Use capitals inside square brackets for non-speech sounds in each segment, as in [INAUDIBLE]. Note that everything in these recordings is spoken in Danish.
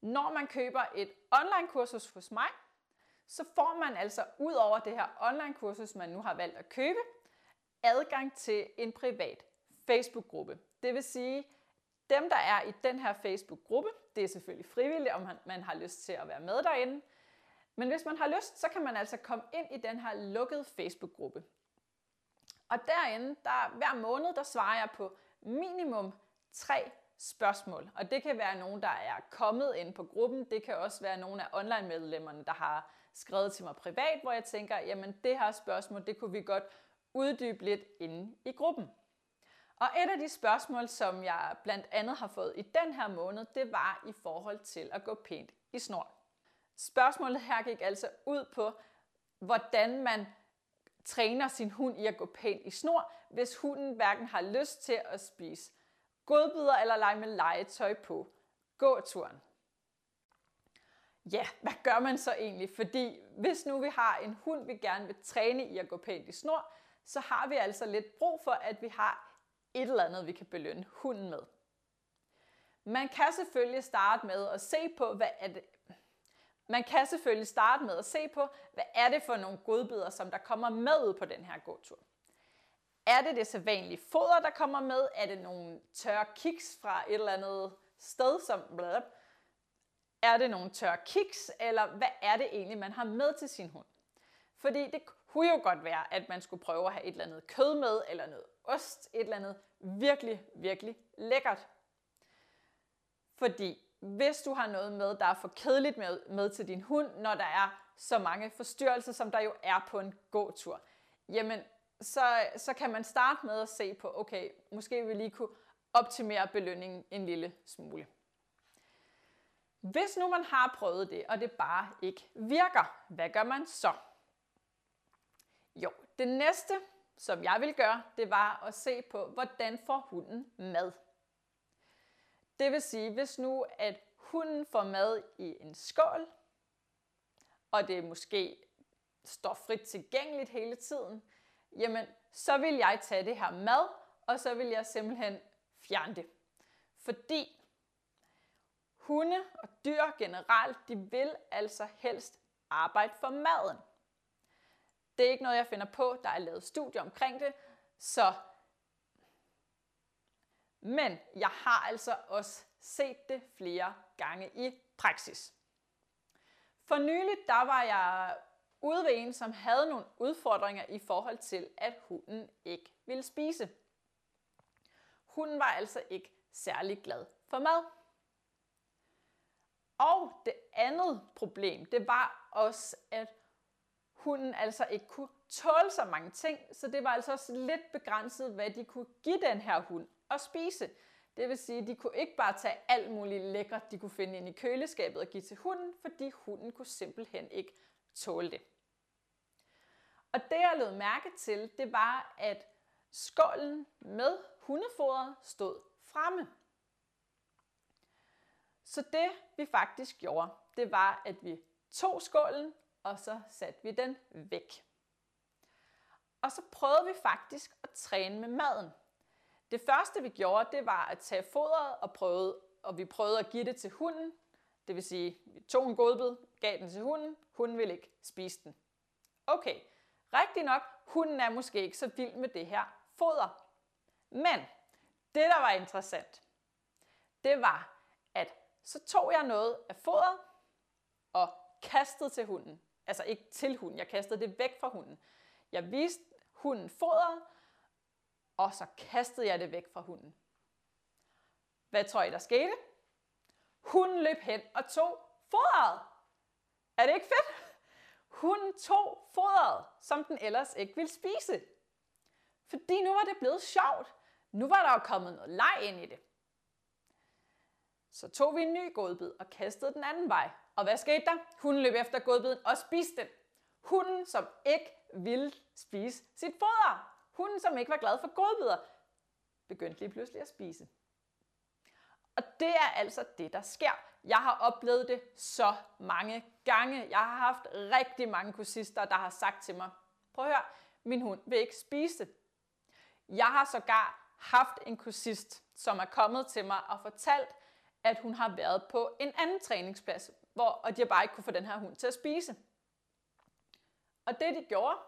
Når man køber et online kursus hos mig, så får man altså ud over det her online kursus, man nu har valgt at købe, adgang til en privat Facebook-gruppe. Det vil sige, dem der er i den her Facebook-gruppe, det er selvfølgelig frivilligt, om man har lyst til at være med derinde. Men hvis man har lyst, så kan man altså komme ind i den her lukkede Facebook-gruppe. Og derinde, der, hver måned, der svarer jeg på minimum tre spørgsmål. Og det kan være nogen, der er kommet ind på gruppen. Det kan også være nogle af online-medlemmerne, der har skrevet til mig privat, hvor jeg tænker, jamen det her spørgsmål, det kunne vi godt uddybe lidt inde i gruppen. Og et af de spørgsmål, som jeg blandt andet har fået i den her måned, det var i forhold til at gå pænt i snor. Spørgsmålet her gik altså ud på, hvordan man træner sin hund i at gå pænt i snor, hvis hunden hverken har lyst til at spise godbidder eller lege med legetøj på gåturen. Ja, hvad gør man så egentlig? Fordi hvis nu vi har en hund, vi gerne vil træne i at gå pænt i snor, så har vi altså lidt brug for, at vi har et eller andet, vi kan belønne hunden med. Man kan selvfølgelig starte med at se på, hvad er det, man kan selvfølgelig starte med at se på, hvad er det for nogle godbidder, som der kommer med ud på den her gåtur. Er det det sædvanlige foder, der kommer med? Er det nogle tørre kiks fra et eller andet sted, som blab? Er det nogle tørre kiks, eller hvad er det egentlig, man har med til sin hund? Fordi det kunne jo godt være, at man skulle prøve at have et eller andet kød med, eller noget ost, et eller andet virkelig, virkelig lækkert. Fordi hvis du har noget med, der er for kedeligt med, med til din hund, når der er så mange forstyrrelser, som der jo er på en gåtur, jamen så, så kan man starte med at se på, okay, måske vi lige kunne optimere belønningen en lille smule. Hvis nu man har prøvet det, og det bare ikke virker, hvad gør man så? Jo, det næste, som jeg vil gøre, det var at se på, hvordan får hunden mad. Det vil sige, hvis nu at hunden får mad i en skål, og det måske står frit tilgængeligt hele tiden, jamen så vil jeg tage det her mad, og så vil jeg simpelthen fjerne det. Fordi hunde og dyr generelt, de vil altså helst arbejde for maden. Det er ikke noget, jeg finder på. Der er lavet studier omkring det. Så men jeg har altså også set det flere gange i praksis. For nylig der var jeg ude ved en, som havde nogle udfordringer i forhold til, at hunden ikke ville spise. Hunden var altså ikke særlig glad for mad. Og det andet problem, det var også, at hunden altså ikke kunne tåle så mange ting, så det var altså også lidt begrænset, hvad de kunne give den her hund at spise. Det vil sige, at de kunne ikke bare tage alt muligt lækkert, de kunne finde ind i køleskabet og give til hunden, fordi hunden kunne simpelthen ikke tåle det. Og det jeg lød mærke til, det var, at skålen med hundefodret stod fremme. Så det vi faktisk gjorde, det var, at vi tog skålen, og så satte vi den væk. Og så prøvede vi faktisk at træne med maden. Det første vi gjorde, det var at tage fodret og, prøvede, og vi prøvede at give det til hunden. Det vil sige, vi tog en godbid, gav den til hunden, hunden vil ikke spise den. Okay, rigtig nok, hunden er måske ikke så vild med det her foder. Men det, der var interessant, det var, at så tog jeg noget af fodret og kastede til hunden. Altså ikke til hunden, jeg kastede det væk fra hunden. Jeg viste hunden fodret, og så kastede jeg det væk fra hunden. Hvad tror I, der skete? Hun løb hen og tog fodret. Er det ikke fedt? Hun tog fodret, som den ellers ikke ville spise. Fordi nu var det blevet sjovt. Nu var der jo kommet noget leg ind i det. Så tog vi en ny godbid og kastede den anden vej. Og hvad skete der? Hun løb efter godbiden og spiste den. Hunden, som ikke ville spise sit foder. Hunden, som ikke var glad for godbidder, begyndte lige pludselig at spise. Og det er altså det, der sker. Jeg har oplevet det så mange gange. Jeg har haft rigtig mange kursister, der har sagt til mig, prøv at høre, min hund vil ikke spise. Jeg har sågar haft en kursist, som er kommet til mig og fortalt, at hun har været på en anden træningsplads, hvor og de bare ikke kunne få den her hund til at spise. Og det de gjorde,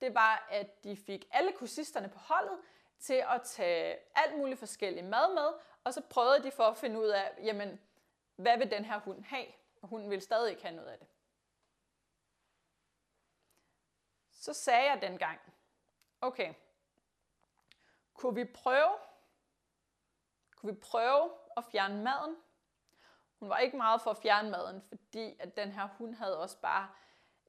det var, at de fik alle kursisterne på holdet til at tage alt muligt forskellig mad med, og så prøvede de for at finde ud af, jamen, hvad vil den her hund have? Og hunden ville stadig ikke have noget af det. Så sagde jeg dengang, okay, kunne vi prøve, kunne vi prøve at fjerne maden? Hun var ikke meget for at fjerne maden, fordi at den her hund havde også bare,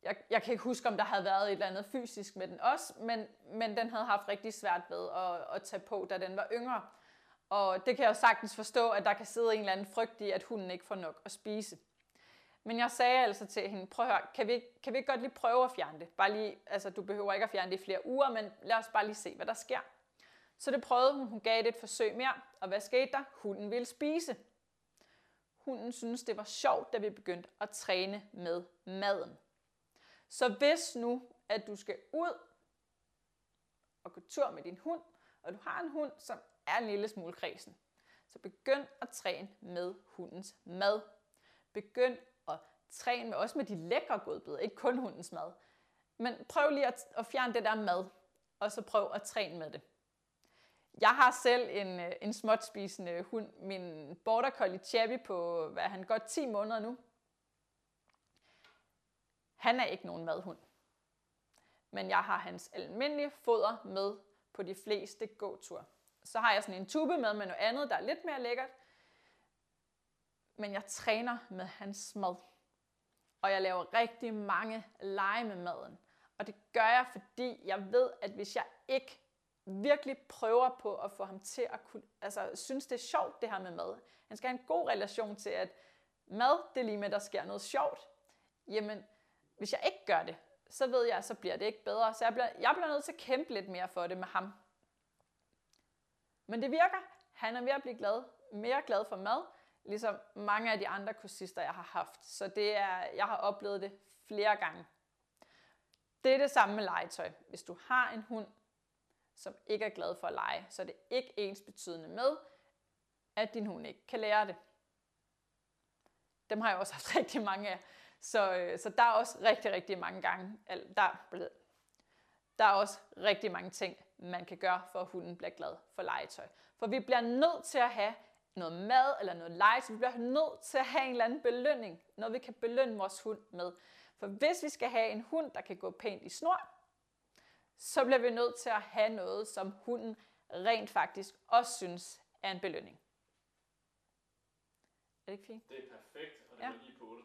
jeg, jeg kan ikke huske, om der havde været et eller andet fysisk med den også, men, men den havde haft rigtig svært ved at, at tage på, da den var yngre. Og det kan jeg jo sagtens forstå, at der kan sidde en eller anden frygt i, at hunden ikke får nok at spise. Men jeg sagde altså til hende, prøv at høre, kan vi, kan vi ikke godt lige prøve at fjerne det? Bare lige, altså du behøver ikke at fjerne det i flere uger, men lad os bare lige se, hvad der sker. Så det prøvede hun, hun gav det et forsøg mere, og hvad skete der? Hunden ville spise. Hunden synes det var sjovt, da vi begyndte at træne med maden. Så hvis nu, at du skal ud og gå tur med din hund, og du har en hund, som er en lille smule kredsen, så begynd at træne med hundens mad. Begynd at træne med, også med de lækre godbidder, ikke kun hundens mad. Men prøv lige at, at fjerne det der mad, og så prøv at træne med det. Jeg har selv en, øh, en småt spisende hund, min Border Collie Chappy på, hvad han, godt 10 måneder nu. Han er ikke nogen madhund. Men jeg har hans almindelige foder med på de fleste gåture. Så har jeg sådan en tube med med noget andet, der er lidt mere lækkert. Men jeg træner med hans mad. Og jeg laver rigtig mange lege med maden. Og det gør jeg, fordi jeg ved, at hvis jeg ikke virkelig prøver på at få ham til at kunne, altså synes det er sjovt det her med mad. Han skal have en god relation til, at mad, det er lige med, at der sker noget sjovt. Jamen, hvis jeg ikke gør det, så ved jeg, så bliver det ikke bedre. Så jeg bliver, jeg bliver nødt til at kæmpe lidt mere for det med ham. Men det virker. Han er ved at blive glad, mere glad for mad, ligesom mange af de andre kursister, jeg har haft. Så det er, jeg har oplevet det flere gange. Det er det samme med legetøj. Hvis du har en hund, som ikke er glad for at lege, så er det ikke ens betydende med, at din hund ikke kan lære det. Dem har jeg også haft [LAUGHS] rigtig mange af. Så, øh, så der er også rigtig, rigtig mange gange, der, der er også rigtig mange ting, man kan gøre, for at hunden bliver glad for legetøj. For vi bliver nødt til at have noget mad eller noget legetøj. Vi bliver nødt til at have en eller anden belønning, noget vi kan belønne vores hund med. For hvis vi skal have en hund, der kan gå pænt i snor, så bliver vi nødt til at have noget, som hunden rent faktisk også synes er en belønning. Er det ikke fint? Det er perfekt, og det ja. var lige på